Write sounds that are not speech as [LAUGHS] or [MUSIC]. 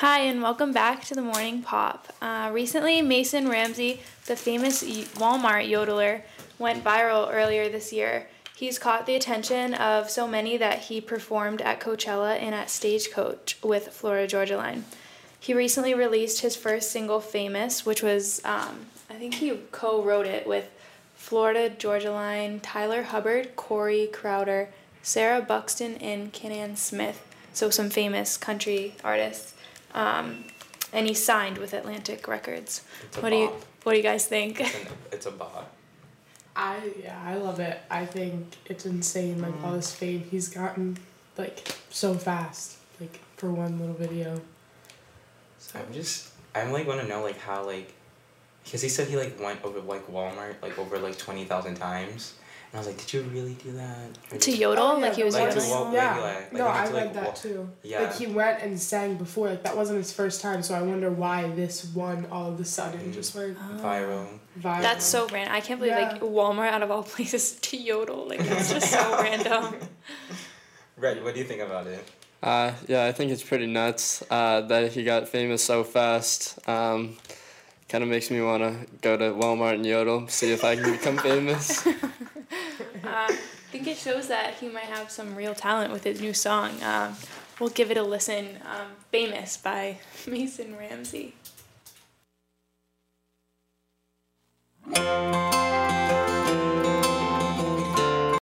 Hi, and welcome back to the Morning Pop. Uh, recently, Mason Ramsey, the famous Walmart yodeler, went viral earlier this year. He's caught the attention of so many that he performed at Coachella and at Stagecoach with Florida Georgia Line. He recently released his first single, Famous, which was, um, I think he co wrote it with Florida Georgia Line, Tyler Hubbard, Corey Crowder, Sarah Buxton, and Canaan Smith. So, some famous country artists um, and he signed with Atlantic Records. What do you What do you guys think? It's, an, it's a bop. I yeah, I love it. I think it's insane. Like all this fame he's gotten, like so fast. Like for one little video. So I'm just I'm like want to know like how like, because he said he like went over like Walmart like over like twenty thousand times. And I was like, did you really do that? To yodel, Oh, yeah, like he was like yodeling. walk- Yeah. like, like, no, I to, read like, that walk- too. Yeah. Like he went and sang before. Like that wasn't his first time. So I wonder why this one all of a sudden Mhm. just went viral. viral. That's so random. I can't believe like Walmart out of all places [LAUGHS] to yodel. Like that's just so [LAUGHS] random. Right. What do you think about it? Uh, yeah, I think it's pretty nuts uh, that he got famous so fast. Um, kind of makes me want to go to Walmart and yodel, see if I can become [LAUGHS] famous. Uh, I think it shows that he might have some real talent with his new song. Um, we'll give it a listen. Um, Famous by [LAUGHS] Mason Ramsey.